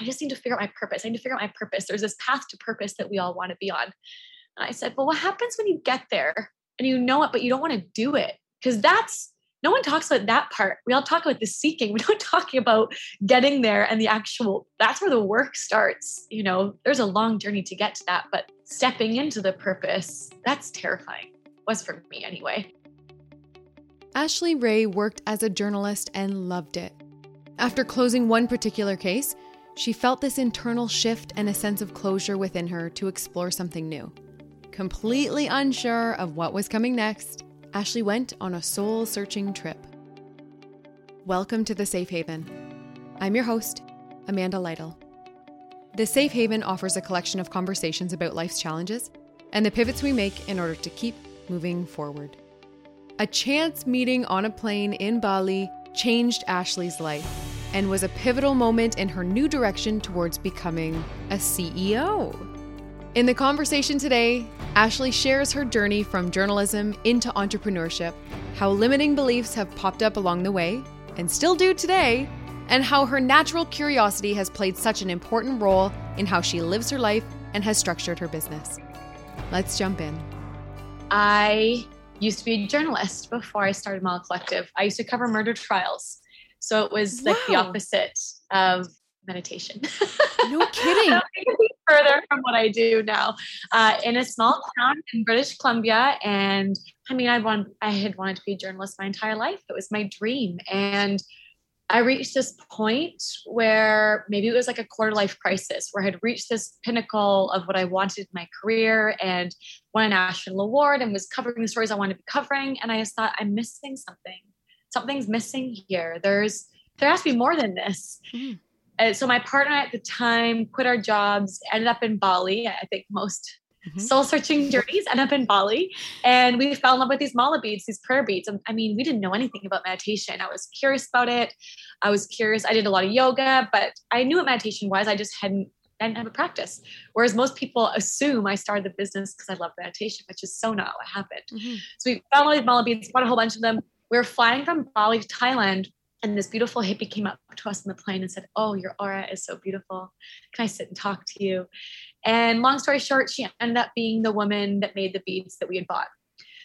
I just need to figure out my purpose. I need to figure out my purpose. There's this path to purpose that we all want to be on. And I said, Well, what happens when you get there and you know it, but you don't want to do it? Because that's no one talks about that part. We all talk about the seeking. We don't talk about getting there and the actual, that's where the work starts. You know, there's a long journey to get to that, but stepping into the purpose, that's terrifying. Was for me anyway. Ashley Wray worked as a journalist and loved it. After closing one particular case, she felt this internal shift and a sense of closure within her to explore something new. Completely unsure of what was coming next, Ashley went on a soul searching trip. Welcome to the Safe Haven. I'm your host, Amanda Lytle. The Safe Haven offers a collection of conversations about life's challenges and the pivots we make in order to keep moving forward. A chance meeting on a plane in Bali changed Ashley's life and was a pivotal moment in her new direction towards becoming a CEO. In the conversation today, Ashley shares her journey from journalism into entrepreneurship, how limiting beliefs have popped up along the way and still do today, and how her natural curiosity has played such an important role in how she lives her life and has structured her business. Let's jump in. I used to be a journalist before I started Mala Collective. I used to cover murder trials. So it was like the opposite of meditation. No kidding. further from what I do now. Uh, in a small town in British Columbia, and I mean, I want I had wanted to be a journalist my entire life. It was my dream, and I reached this point where maybe it was like a quarter life crisis, where I had reached this pinnacle of what I wanted in my career and won a national award and was covering the stories I wanted to be covering. And I just thought, I'm missing something. Something's missing here. There's there has to be more than this. Mm. So my partner at the time quit our jobs, ended up in Bali. I think most mm-hmm. soul searching journeys end up in Bali. And we fell in love with these mala beads, these prayer beads. And I mean, we didn't know anything about meditation. I was curious about it. I was curious. I did a lot of yoga, but I knew what meditation was. I just hadn't I didn't have a practice. Whereas most people assume I started the business because I love meditation, which is so not what happened. Mm-hmm. So we found all these mala beads, bought a whole bunch of them. We were flying from Bali to Thailand and this beautiful hippie came up to us on the plane and said, Oh, your aura is so beautiful. Can I sit and talk to you? And long story short, she ended up being the woman that made the beads that we had bought.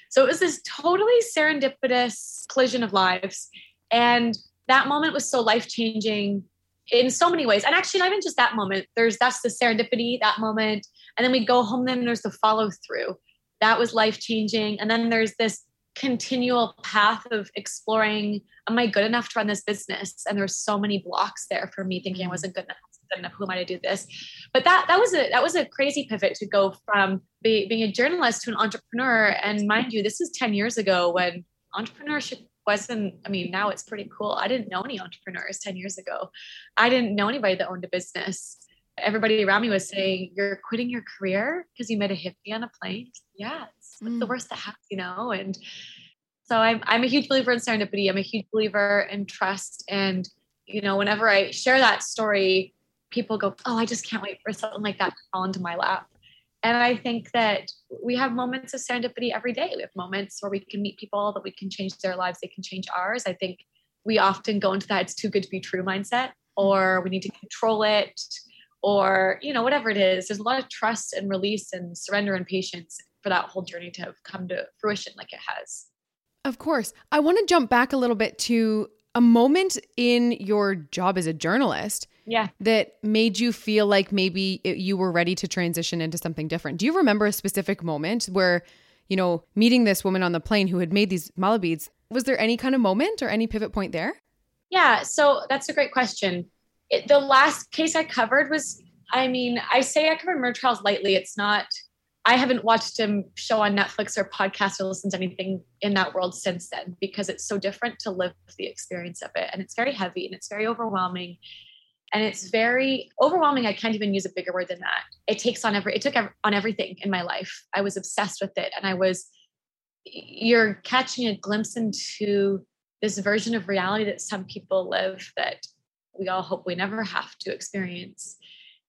So it was this totally serendipitous collision of lives. And that moment was so life changing in so many ways. And actually, not even just that moment. There's that's the serendipity, that moment. And then we go home, then there's the follow through. That was life changing. And then there's this continual path of exploring am i good enough to run this business? And there's so many blocks there for me thinking i mm-hmm. wasn't good enough good enough who am i to do this? But that that was a that was a crazy pivot to go from be, being a journalist to an entrepreneur. And mind you this is 10 years ago when entrepreneurship wasn't i mean now it's pretty cool. I didn't know any entrepreneurs 10 years ago. I didn't know anybody that owned a business everybody around me was saying you're quitting your career because you met a hippie on a plane yeah what's mm. the worst that happens, you know? And so I'm I'm a huge believer in serendipity. I'm a huge believer in trust. And, you know, whenever I share that story, people go, Oh, I just can't wait for something like that to fall into my lap. And I think that we have moments of serendipity every day. We have moments where we can meet people that we can change their lives, they can change ours. I think we often go into that it's too good to be true mindset, or we need to control it, or, you know, whatever it is. There's a lot of trust and release and surrender and patience for that whole journey to have come to fruition like it has. Of course. I want to jump back a little bit to a moment in your job as a journalist yeah that made you feel like maybe it, you were ready to transition into something different do you remember a specific moment where you know meeting this woman on the plane who had made these mala beads was there any kind of moment or any pivot point there yeah so that's a great question it, the last case i covered was i mean i say i covered murder trials lightly it's not I haven't watched a show on Netflix or podcast or listened to anything in that world since then because it's so different to live the experience of it. And it's very heavy and it's very overwhelming. And it's very overwhelming. I can't even use a bigger word than that. It takes on every, it took on everything in my life. I was obsessed with it. And I was, you're catching a glimpse into this version of reality that some people live that we all hope we never have to experience.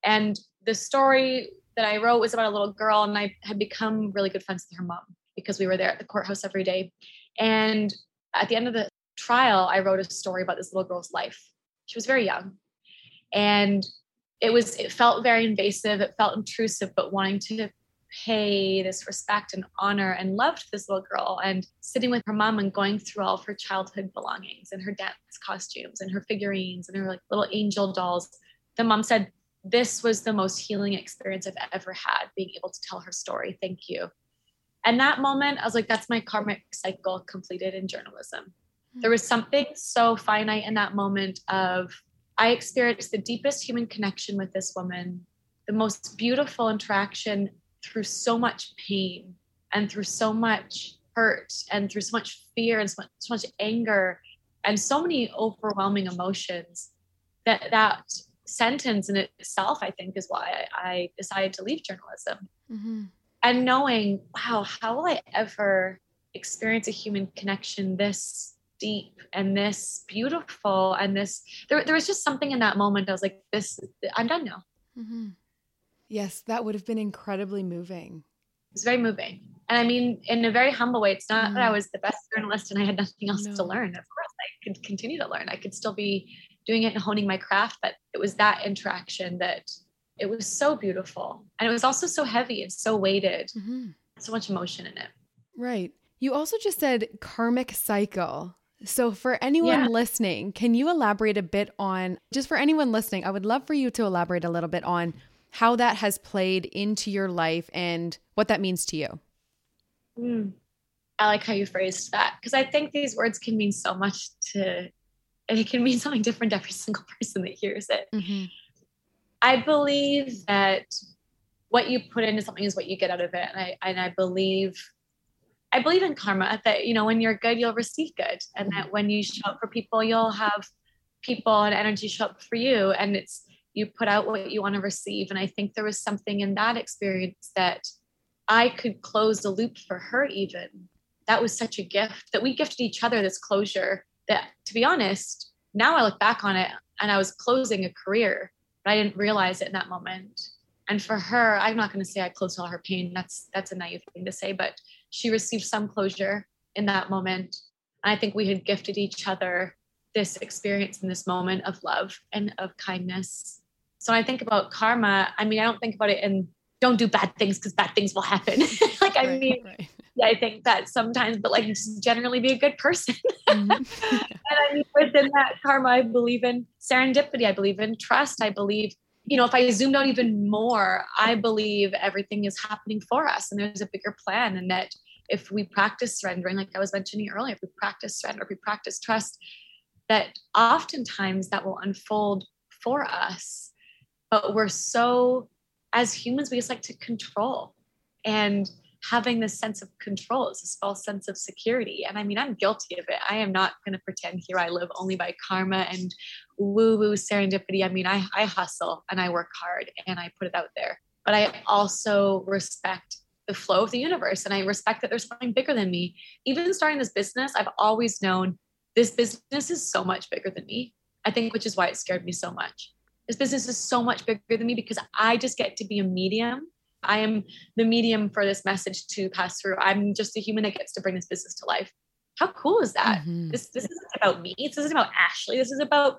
And the story that I wrote was about a little girl, and I had become really good friends with her mom because we were there at the courthouse every day. And at the end of the trial, I wrote a story about this little girl's life. She was very young. And it was it felt very invasive it felt intrusive but wanting to pay this respect and honor and love to this little girl and sitting with her mom and going through all of her childhood belongings and her dance costumes and her figurines and her like little angel dolls the mom said this was the most healing experience i've ever had being able to tell her story. Thank you. And that moment i was like that's my karmic cycle completed in journalism. Hmm. There was something so finite in that moment of I experienced the deepest human connection with this woman, the most beautiful interaction through so much pain and through so much hurt and through so much fear and so much, so much anger and so many overwhelming emotions that that sentence in itself i think is why i, I decided to leave journalism mm-hmm. and knowing wow how will i ever experience a human connection this deep and this beautiful and this there, there was just something in that moment i was like this i'm done now mm-hmm. Yes that would have been incredibly moving it's very moving and i mean in a very humble way it's not mm-hmm. that i was the best journalist and i had nothing else no. to learn of course i could continue to learn i could still be doing it and honing my craft but it was that interaction that it was so beautiful and it was also so heavy and so weighted mm-hmm. so much emotion in it right you also just said karmic cycle so, for anyone yeah. listening, can you elaborate a bit on just for anyone listening? I would love for you to elaborate a little bit on how that has played into your life and what that means to you. Mm. I like how you phrased that because I think these words can mean so much to, and it can mean something different to every single person that hears it. Mm-hmm. I believe that what you put into something is what you get out of it, and I and I believe I believe in karma that, you know, when you're good, you'll receive good. And that when you show up for people, you'll have people and energy show up for you. And it's, you put out what you want to receive. And I think there was something in that experience that I could close the loop for her, even. That was such a gift that we gifted each other this closure that, to be honest, now I look back on it and I was closing a career, but I didn't realize it in that moment. And for her, I'm not going to say I closed all her pain. That's that's a naive thing to say, but she received some closure in that moment. I think we had gifted each other this experience in this moment of love and of kindness. So when I think about karma, I mean, I don't think about it in don't do bad things because bad things will happen. like, I mean, right. yeah, I think that sometimes, but like just generally be a good person. Mm-hmm. and I mean, within that karma, I believe in serendipity. I believe in trust. I believe you know, if I zoomed out even more, I believe everything is happening for us and there's a bigger plan. And that if we practice surrendering, like I was mentioning earlier, if we practice surrender, if we practice trust, that oftentimes that will unfold for us. But we're so, as humans, we just like to control. And having this sense of control is this false sense of security. And I mean, I'm guilty of it. I am not going to pretend here I live only by karma and woo woo serendipity. I mean, I, I hustle and I work hard and I put it out there. But I also respect the flow of the universe and I respect that there's something bigger than me. Even starting this business, I've always known this business is so much bigger than me. I think, which is why it scared me so much. This business is so much bigger than me because I just get to be a medium I am the medium for this message to pass through. I'm just a human that gets to bring this business to life. How cool is that? Mm-hmm. This this isn't about me. This isn't about Ashley. This is about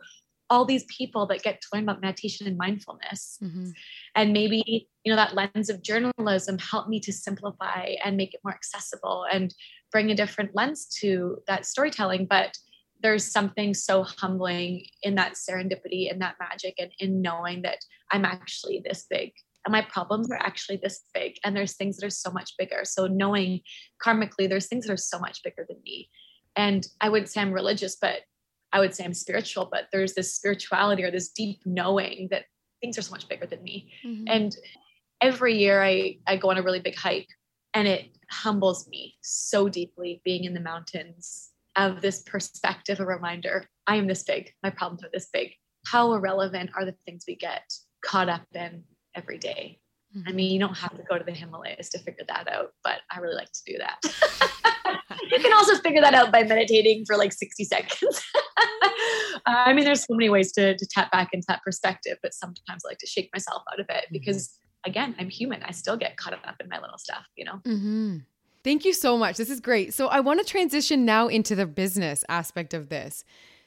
all these people that get to learn about meditation and mindfulness. Mm-hmm. And maybe, you know, that lens of journalism helped me to simplify and make it more accessible and bring a different lens to that storytelling. But there's something so humbling in that serendipity and that magic and in knowing that I'm actually this big and my problems are actually this big and there's things that are so much bigger. So knowing karmically there's things that are so much bigger than me. And i wouldn't say i'm religious but i would say i'm spiritual but there's this spirituality or this deep knowing that things are so much bigger than me. Mm-hmm. and every year i i go on a really big hike and it humbles me so deeply being in the mountains of this perspective a reminder i am this big my problems are this big how irrelevant are the things we get caught up in every day. I mean, you don't have to go to the Himalayas to figure that out, but I really like to do that. you can also figure that out by meditating for like 60 seconds. I mean, there's so many ways to, to tap back into that perspective, but sometimes I like to shake myself out of it mm-hmm. because, again, I'm human. I still get caught up in my little stuff, you know? Mm-hmm. Thank you so much. This is great. So, I want to transition now into the business aspect of this.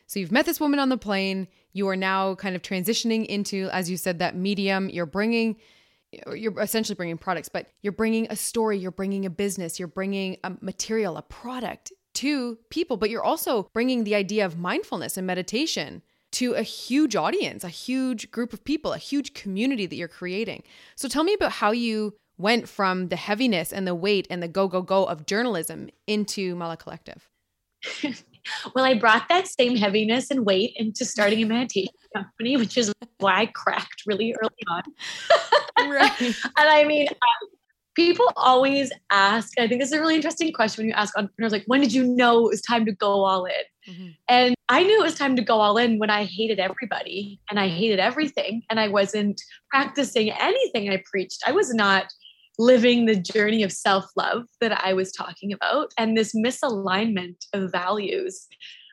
So you've met this woman on the plane. You are now kind of transitioning into, as you said, that medium. You're bringing, you're essentially bringing products, but you're bringing a story, you're bringing a business, you're bringing a material, a product to people, but you're also bringing the idea of mindfulness and meditation to a huge audience, a huge group of people, a huge community that you're creating. So tell me about how you went from the heaviness and the weight and the go, go, go of journalism into Mala Collective. well, I brought that same heaviness and weight into starting a meditation company, which is why I cracked really early on. right. and I mean, um, people always ask, I think this is a really interesting question when you ask entrepreneurs, like, when did you know it was time to go all in? Mm-hmm. And I knew it was time to go all in when I hated everybody and I hated everything and I wasn't practicing anything I preached. I was not living the journey of self love that I was talking about. And this misalignment of values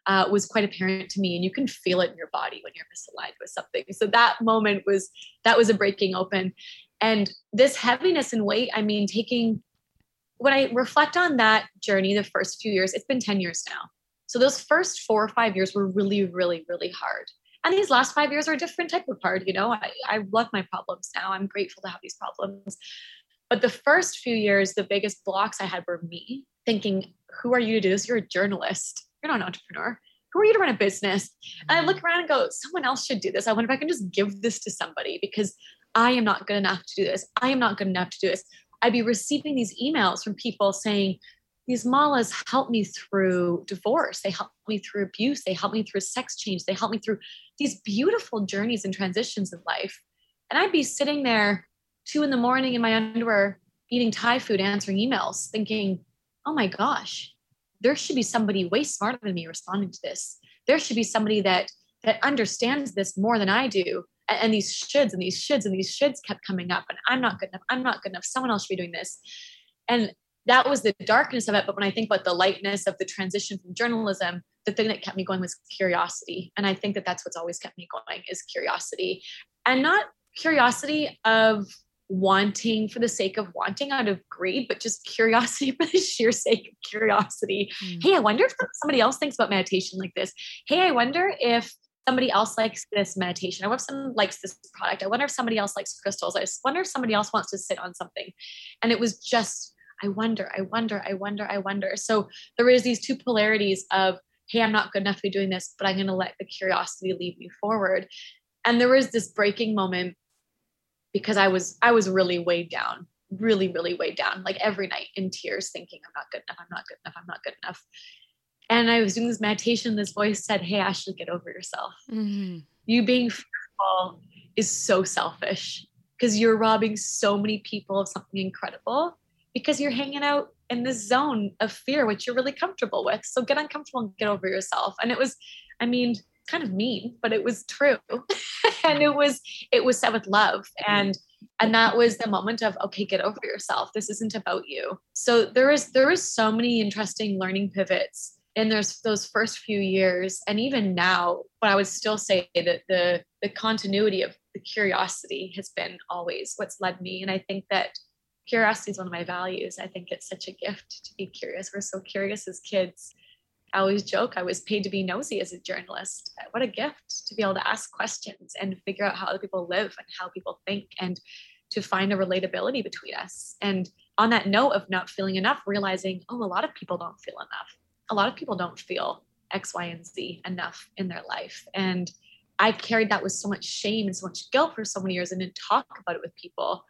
uh, was quite apparent to me. And you can feel it in your body when you're misaligned with something. So that moment was, that was a breaking open. And this heaviness and weight, I mean, taking, when I reflect on that journey, the first few years, it's been 10 years now. So those first four or five years were really, really, really hard. And these last five years are a different type of hard. You know, I, I love my problems now. I'm grateful to have these problems. But the first few years, the biggest blocks I had were me thinking, who are you to do this? You're a journalist. You're not an entrepreneur. Who are you to run a business? And I mm-hmm. look around and go, someone else should do this. I wonder if I can just give this to somebody because I am not good enough to do this. I am not good enough to do this. I'd be receiving these emails from people saying, these malas help me through divorce. They help me through abuse. They help me through sex change. They help me through these beautiful journeys and transitions in life. And I'd be sitting there two in the morning in my underwear, eating Thai food, answering emails, thinking, oh my gosh, there should be somebody way smarter than me responding to this. There should be somebody that that understands this more than I do. And, and these shoulds and these shoulds and these shoulds kept coming up. And I'm not good enough. I'm not good enough. Someone else should be doing this. And that was the darkness of it. But when I think about the lightness of the transition from journalism, the thing that kept me going was curiosity. And I think that that's what's always kept me going is curiosity and not curiosity of wanting for the sake of wanting out of greed, but just curiosity for the sheer sake of curiosity. Mm. Hey, I wonder if somebody else thinks about meditation like this. Hey, I wonder if somebody else likes this meditation. I wonder if someone likes this product. I wonder if somebody else likes crystals. I just wonder if somebody else wants to sit on something. And it was just, I wonder, I wonder, I wonder, I wonder. So there is these two polarities of, hey, I'm not good enough to be doing this, but I'm going to let the curiosity lead me forward. And there was this breaking moment because I was I was really weighed down, really really weighed down, like every night in tears, thinking I'm not good enough, I'm not good enough, I'm not good enough. And I was doing this meditation. This voice said, "Hey, Ashley, get over yourself. Mm-hmm. You being fearful is so selfish because you're robbing so many people of something incredible because you're hanging out in this zone of fear, which you're really comfortable with. So get uncomfortable and get over yourself." And it was, I mean, kind of mean, but it was true. and it was it was said with love. And and that was the moment of okay, get over yourself. This isn't about you. So there is there is so many interesting learning pivots in those those first few years and even now but i would still say that the the continuity of the curiosity has been always what's led me and i think that curiosity is one of my values i think it's such a gift to be curious we're so curious as kids I always joke I was paid to be nosy as a journalist. What a gift to be able to ask questions and figure out how other people live and how people think and to find a relatability between us. And on that note of not feeling enough, realizing, oh, a lot of people don't feel enough. A lot of people don't feel X, Y, and Z enough in their life. And I carried that with so much shame and so much guilt for so many years and didn't talk about it with people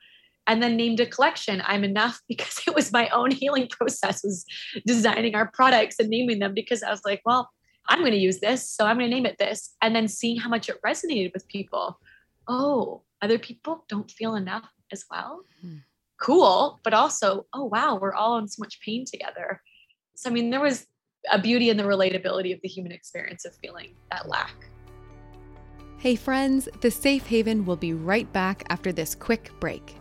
and then named a collection. I'm enough because it was my own healing process was designing our products and naming them because i was like well i'm going to use this so i'm going to name it this. And then seeing how much it resonated with people. Oh other people don't feel enough as well? Mm-hmm. cool but also oh wow we're all in so much pain together. So i mean there was a beauty in the relatability of the human experience of feeling that lack. Hey, friends, the Safe Haven will be right back after this quick break.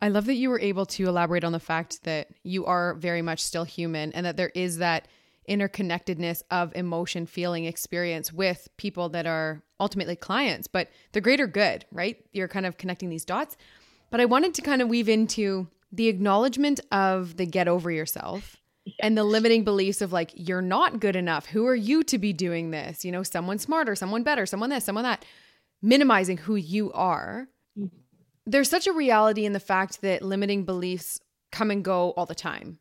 I love that you were able to elaborate on the fact that you are very much still human and that there is that interconnectedness of emotion, feeling, experience with people that are ultimately clients, but the greater good, right? You're kind of connecting these dots. But I wanted to kind of weave into the acknowledgement of the get over yourself and the limiting beliefs of like you're not good enough who are you to be doing this you know someone smarter someone better someone this someone that minimizing who you are. There's such a reality in the fact that limiting beliefs come and go all the time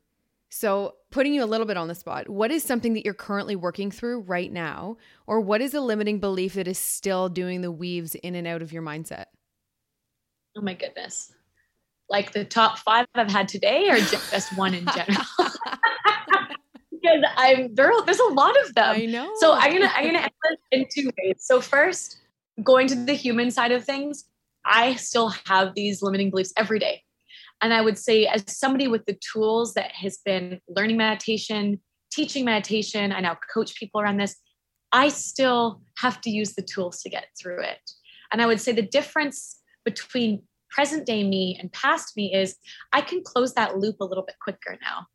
so putting you a little bit on the spot what is something that you're currently working through right now or what is a limiting belief that is still doing the weaves in and out of your mindset oh my goodness like the top five I've had today or just one in general? because I'm there, there's a lot of them. I know. So I'm gonna I'm gonna end in two ways. So first, going to the human side of things, I still have these limiting beliefs every day. And I would say, as somebody with the tools that has been learning meditation, teaching meditation, I now coach people around this, I still have to use the tools to get through it. And I would say the difference between present day me and past me is I can close that loop a little bit quicker now.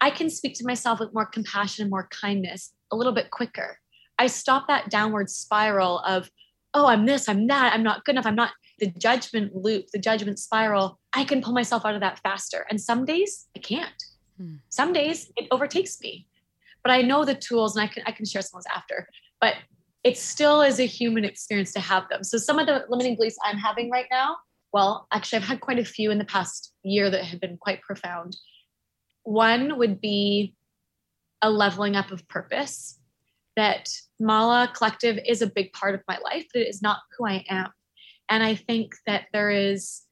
I can speak to myself with more compassion and more kindness a little bit quicker. I stop that downward spiral of, oh, I'm this, I'm that, I'm not good enough, I'm not the judgment loop, the judgment spiral. I can pull myself out of that faster. And some days I can't. Hmm. Some days it overtakes me. But I know the tools and I can I can share some of those after. But it still is a human experience to have them. So some of the limiting beliefs I'm having right now well, actually, I've had quite a few in the past year that have been quite profound. One would be a leveling up of purpose, that Mala Collective is a big part of my life, but it is not who I am. And I think that there is,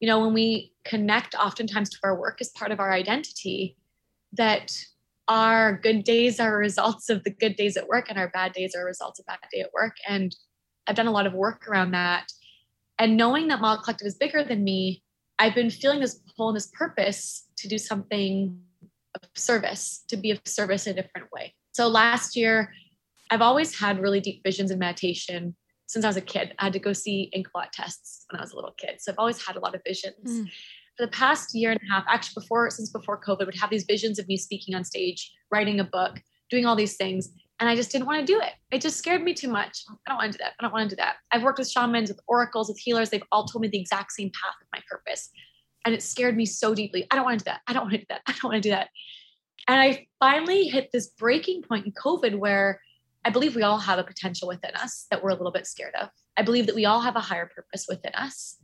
you know, when we connect oftentimes to our work as part of our identity, that our good days are results of the good days at work and our bad days are results of bad day at work. And I've done a lot of work around that and knowing that Mala Collective is bigger than me, I've been feeling this pull and this purpose to do something of service, to be of service in a different way. So last year, I've always had really deep visions in meditation since I was a kid. I had to go see ink blot tests when I was a little kid. So I've always had a lot of visions. Mm. For the past year and a half, actually before since before COVID, would have these visions of me speaking on stage, writing a book, doing all these things. And I just didn't want to do it. It just scared me too much. I don't want to do that. I don't want to do that. I've worked with shamans, with oracles, with healers. They've all told me the exact same path of my purpose. And it scared me so deeply. I don't want to do that. I don't want to do that. I don't want to do that. And I finally hit this breaking point in COVID where I believe we all have a potential within us that we're a little bit scared of. I believe that we all have a higher purpose within us.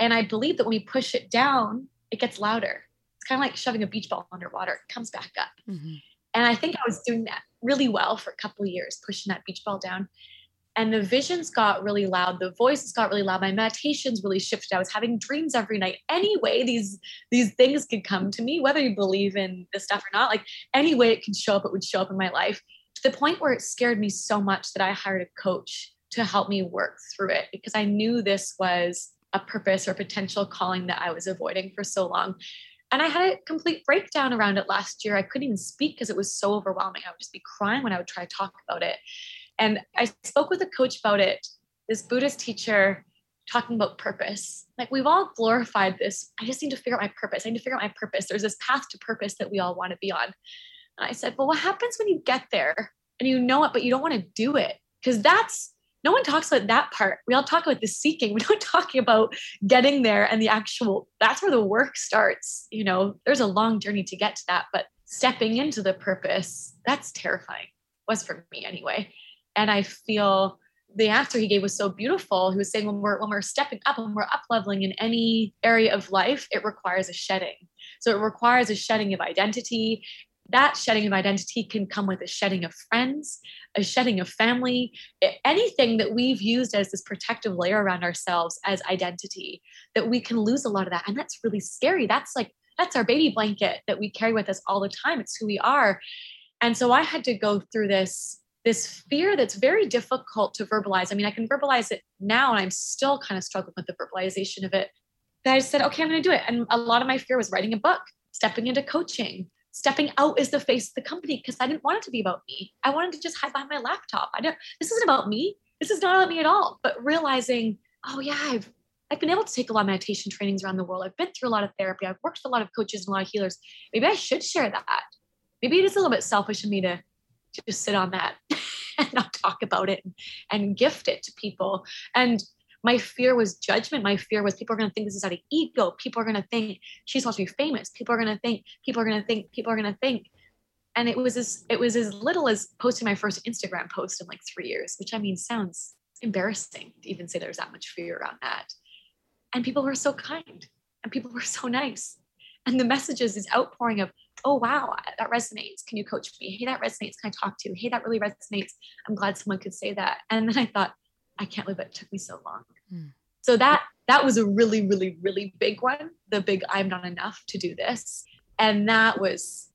And I believe that when we push it down, it gets louder. It's kind of like shoving a beach ball underwater, it comes back up. Mm-hmm. And I think I was doing that really well for a couple of years, pushing that beach ball down. And the visions got really loud, the voices got really loud, my meditations really shifted. I was having dreams every night. Anyway, these these things could come to me, whether you believe in this stuff or not. Like any way it could show up, it would show up in my life to the point where it scared me so much that I hired a coach to help me work through it because I knew this was a purpose or potential calling that I was avoiding for so long. And I had a complete breakdown around it last year. I couldn't even speak because it was so overwhelming. I would just be crying when I would try to talk about it. And I spoke with a coach about it, this Buddhist teacher talking about purpose. Like we've all glorified this. I just need to figure out my purpose. I need to figure out my purpose. There's this path to purpose that we all want to be on. And I said, well, what happens when you get there and you know it, but you don't want to do it? Because that's no one talks about that part. We all talk about the seeking. We don't talk about getting there and the actual, that's where the work starts. You know, there's a long journey to get to that, but stepping into the purpose, that's terrifying. Was for me anyway. And I feel the answer he gave was so beautiful. He was saying when we're when we're stepping up, and we're up leveling in any area of life, it requires a shedding. So it requires a shedding of identity that shedding of identity can come with a shedding of friends, a shedding of family, anything that we've used as this protective layer around ourselves as identity, that we can lose a lot of that. And that's really scary. That's like, that's our baby blanket that we carry with us all the time. It's who we are. And so I had to go through this this fear that's very difficult to verbalize. I mean, I can verbalize it now, and I'm still kind of struggling with the verbalization of it. That I said, okay, I'm going to do it. And a lot of my fear was writing a book, stepping into coaching, stepping out as the face of the company because I didn't want it to be about me. I wanted to just hide behind my laptop. I don't this isn't about me. This is not about me at all. But realizing, oh yeah, I've I've been able to take a lot of meditation trainings around the world. I've been through a lot of therapy. I've worked with a lot of coaches and a lot of healers. Maybe I should share that. Maybe it is a little bit selfish of me to, to just sit on that and not talk about it and, and gift it to people. And my fear was judgment. My fear was people are going to think this is out of ego. People are going to think she's supposed to be famous. People are going to think, people are going to think, people are going to think. And it was as it was as little as posting my first Instagram post in like three years, which I mean sounds embarrassing to even say there's that much fear around that. And people were so kind and people were so nice. And the messages is outpouring of, oh wow, that resonates. Can you coach me? Hey, that resonates. Can I talk to you? Hey, that really resonates. I'm glad someone could say that. And then I thought, I can't believe it took me so long. Mm. So that that was a really, really, really big one. The big I'm not enough to do this. And that was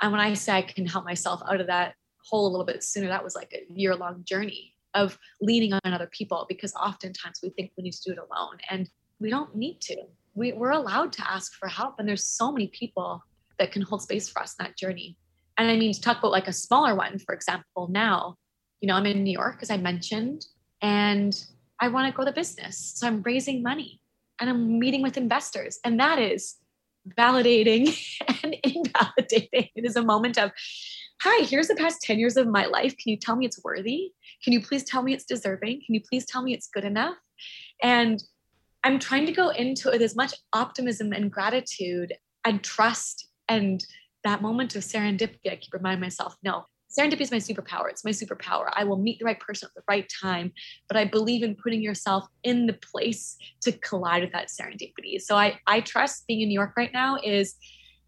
and when I say I can help myself out of that hole a little bit sooner, that was like a year long journey of leaning on other people because oftentimes we think we need to do it alone and we don't need to. We, we're allowed to ask for help, and there's so many people that can hold space for us in that journey. And I mean, to talk about like a smaller one, for example, now, you know, I'm in New York, as I mentioned, and I want to go to business. So I'm raising money and I'm meeting with investors. And that is validating and invalidating. It is a moment of, hi, here's the past 10 years of my life. Can you tell me it's worthy? Can you please tell me it's deserving? Can you please tell me it's good enough? And I'm trying to go into it with as much optimism and gratitude and trust and that moment of serendipity. I keep reminding myself, no, serendipity is my superpower. It's my superpower. I will meet the right person at the right time, but I believe in putting yourself in the place to collide with that serendipity. So I, I trust being in New York right now is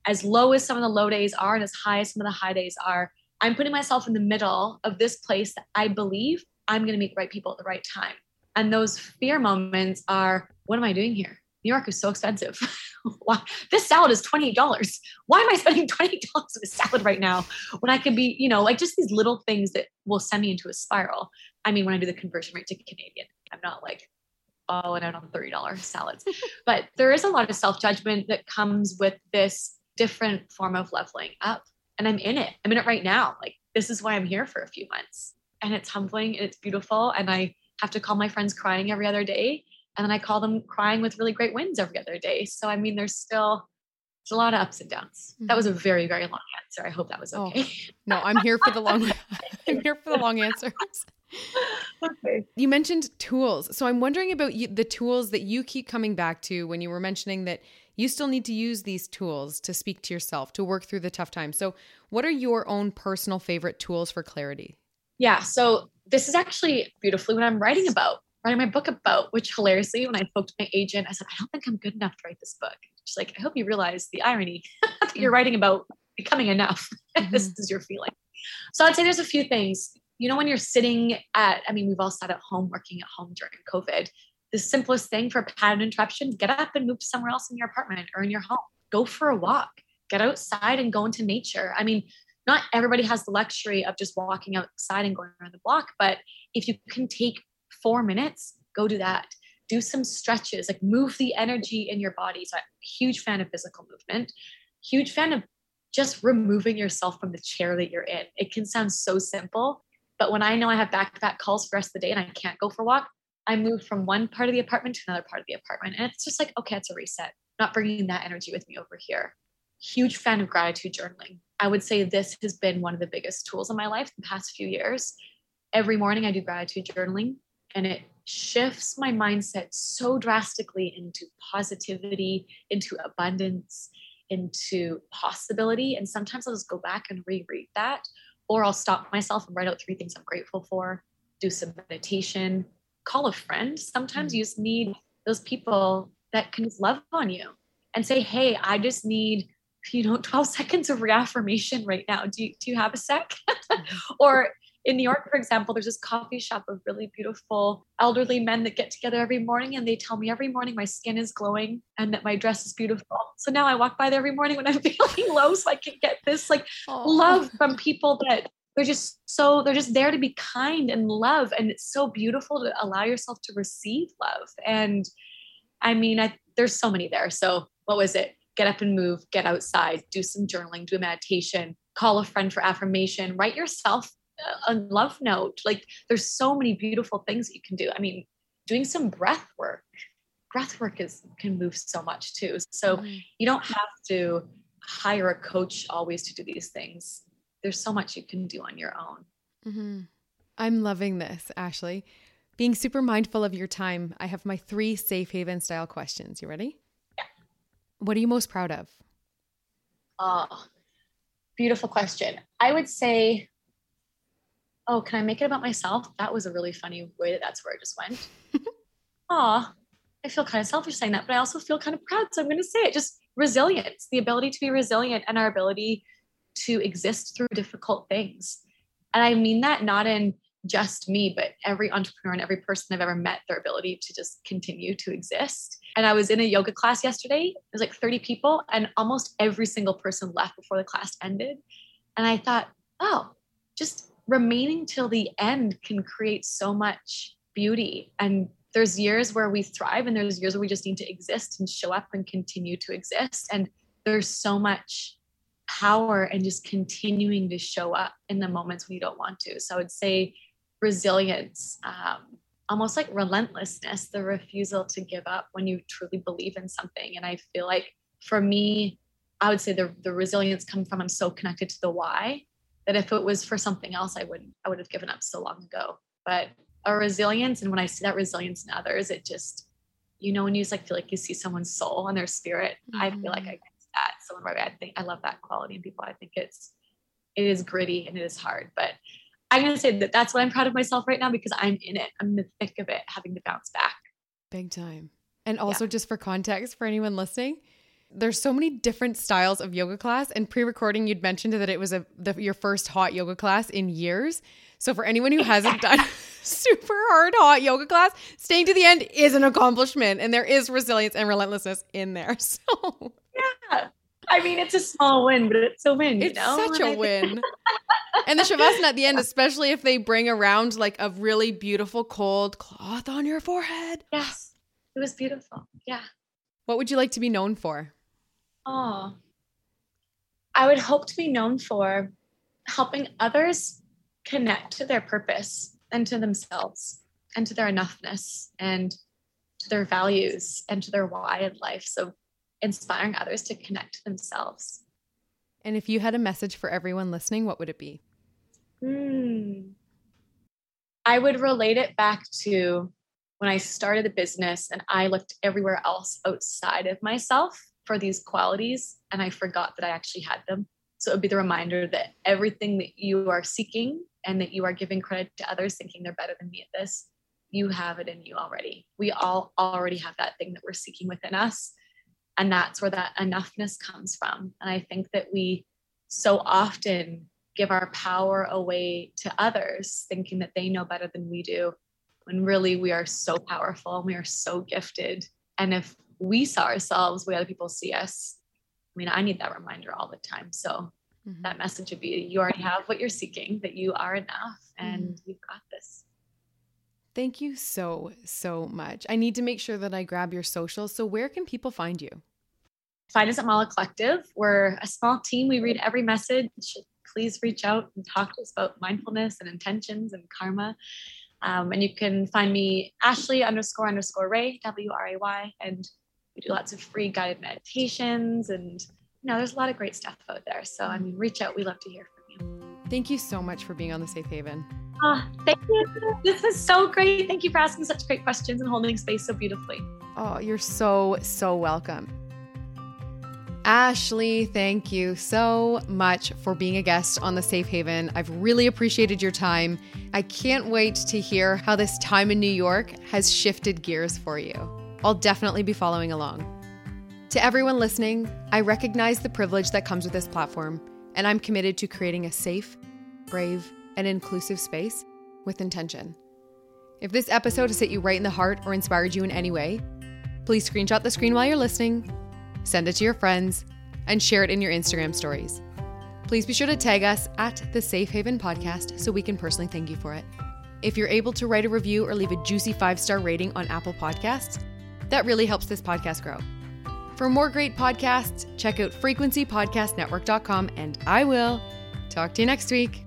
as low as some of the low days are and as high as some of the high days are. I'm putting myself in the middle of this place that I believe I'm going to meet the right people at the right time. And those fear moments are, what am I doing here? New York is so expensive. Why? This salad is $28. Why am I spending $20 on a salad right now when I could be, you know, like just these little things that will send me into a spiral. I mean, when I do the conversion rate to Canadian, I'm not like, oh, and out on $30 salads. but there is a lot of self judgment that comes with this different form of leveling up. And I'm in it. I'm in it right now. Like, this is why I'm here for a few months. And it's humbling and it's beautiful. And I have to call my friends crying every other day and then I call them crying with really great wins every other day. So I mean, there's still it's a lot of ups and downs. That was a mm-hmm. very very long answer. I hope that was oh, okay. Oh, no, I'm here for the long. I'm here for the long answers. okay. You mentioned tools, so I'm wondering about you, the tools that you keep coming back to when you were mentioning that you still need to use these tools to speak to yourself to work through the tough times. So, what are your own personal favorite tools for clarity? Yeah, so this is actually beautifully what I'm writing about writing my book about, which hilariously, when I spoke to my agent, I said, I don't think I'm good enough to write this book. She's like, I hope you realize the irony that you're mm. writing about becoming enough. Mm-hmm. this is your feeling. So I'd say there's a few things. You know, when you're sitting at, I mean, we've all sat at home working at home during COVID. The simplest thing for pattern interruption, get up and move somewhere else in your apartment or in your home. Go for a walk. Get outside and go into nature. I mean, not everybody has the luxury of just walking outside and going around the block, but if you can take four minutes, go do that. Do some stretches, like move the energy in your body. So I'm a huge fan of physical movement, huge fan of just removing yourself from the chair that you're in. It can sound so simple, but when I know I have back to back calls for the rest of the day and I can't go for a walk, I move from one part of the apartment to another part of the apartment. And it's just like, okay, it's a reset, not bringing that energy with me over here. Huge fan of gratitude journaling. I would say this has been one of the biggest tools in my life the past few years. Every morning I do gratitude journaling and it shifts my mindset so drastically into positivity, into abundance, into possibility. And sometimes I'll just go back and reread that, or I'll stop myself and write out three things I'm grateful for, do some meditation, call a friend. Sometimes mm. you just need those people that can just love on you and say, Hey, I just need, you know, 12 seconds of reaffirmation right now. Do you, do you have a sec? Mm-hmm. or in New York, for example, there's this coffee shop of really beautiful elderly men that get together every morning and they tell me every morning my skin is glowing and that my dress is beautiful. So now I walk by there every morning when I'm feeling low so I can get this like Aww. love from people that they're just so they're just there to be kind and love and it's so beautiful to allow yourself to receive love and i mean I, there's so many there so what was it get up and move get outside do some journaling do a meditation call a friend for affirmation write yourself a love note. Like there's so many beautiful things that you can do. I mean, doing some breath work. Breath work is can move so much too. So mm-hmm. you don't have to hire a coach always to do these things. There's so much you can do on your own. Mm-hmm. I'm loving this, Ashley. Being super mindful of your time, I have my three safe haven style questions. You ready? Yeah. What are you most proud of? Oh, beautiful question. I would say, oh, can I make it about myself? That was a really funny way that that's where I just went. Aw, I feel kind of selfish saying that, but I also feel kind of proud. So I'm going to say it just resilience, the ability to be resilient and our ability to exist through difficult things. And I mean that not in just me, but every entrepreneur and every person I've ever met, their ability to just continue to exist. And I was in a yoga class yesterday. It was like 30 people, and almost every single person left before the class ended. And I thought, oh, just remaining till the end can create so much beauty. And there's years where we thrive, and there's years where we just need to exist and show up and continue to exist. And there's so much power and just continuing to show up in the moments when you don't want to. So I would say resilience, um, almost like relentlessness, the refusal to give up when you truly believe in something. And I feel like for me, I would say the, the resilience comes from I'm so connected to the why that if it was for something else, I wouldn't, I would have given up so long ago. But a resilience, and when I see that resilience in others, it just, you know, when you just like feel like you see someone's soul and their spirit, mm-hmm. I feel like I get that. So I think I love that quality in people. I think it's, it is gritty and it is hard, but I'm going to say that that's what I'm proud of myself right now because I'm in it. I'm in the thick of it, having to bounce back. Big time. And also, yeah. just for context for anyone listening, there's so many different styles of yoga class. And pre-recording, you'd mentioned that it was a the, your first hot yoga class in years. So for anyone who hasn't done super hard hot yoga class, staying to the end is an accomplishment, and there is resilience and relentlessness in there. So yeah, I mean, it's a small win, but it's a win. It's you know? such a win. and the shavasana at the end, especially if they bring around like a really beautiful cold cloth on your forehead. Yes, it was beautiful. Yeah. What would you like to be known for? Oh, I would hope to be known for helping others connect to their purpose and to themselves and to their enoughness and to their values and to their why in life. So inspiring others to connect to themselves. And if you had a message for everyone listening, what would it be? Hmm. I would relate it back to when I started the business and I looked everywhere else outside of myself for these qualities and I forgot that I actually had them. So it would be the reminder that everything that you are seeking and that you are giving credit to others thinking they're better than me at this, you have it in you already. We all already have that thing that we're seeking within us and that's where that enoughness comes from and i think that we so often give our power away to others thinking that they know better than we do when really we are so powerful and we are so gifted and if we saw ourselves the way other people see us i mean i need that reminder all the time so mm-hmm. that message would be you already have what you're seeking that you are enough and mm-hmm. you've got this Thank you so, so much. I need to make sure that I grab your socials. So, where can people find you? Find us at Mala Collective. We're a small team. We read every message. Please reach out and talk to us about mindfulness and intentions and karma. Um, and you can find me Ashley underscore underscore Wray, W R A Y. And we do lots of free guided meditations. And, you know, there's a lot of great stuff out there. So, I mean, reach out. We love to hear from you. Thank you so much for being on the Safe Haven. Oh, thank you. This is so great. Thank you for asking such great questions and holding space so beautifully. Oh, you're so, so welcome. Ashley, thank you so much for being a guest on the Safe Haven. I've really appreciated your time. I can't wait to hear how this time in New York has shifted gears for you. I'll definitely be following along. To everyone listening, I recognize the privilege that comes with this platform, and I'm committed to creating a safe, brave, and inclusive space with intention. If this episode has hit you right in the heart or inspired you in any way, please screenshot the screen while you're listening, send it to your friends, and share it in your Instagram stories. Please be sure to tag us at the Safe Haven Podcast so we can personally thank you for it. If you're able to write a review or leave a juicy five star rating on Apple Podcasts, that really helps this podcast grow. For more great podcasts, check out frequencypodcastnetwork.com, and I will talk to you next week.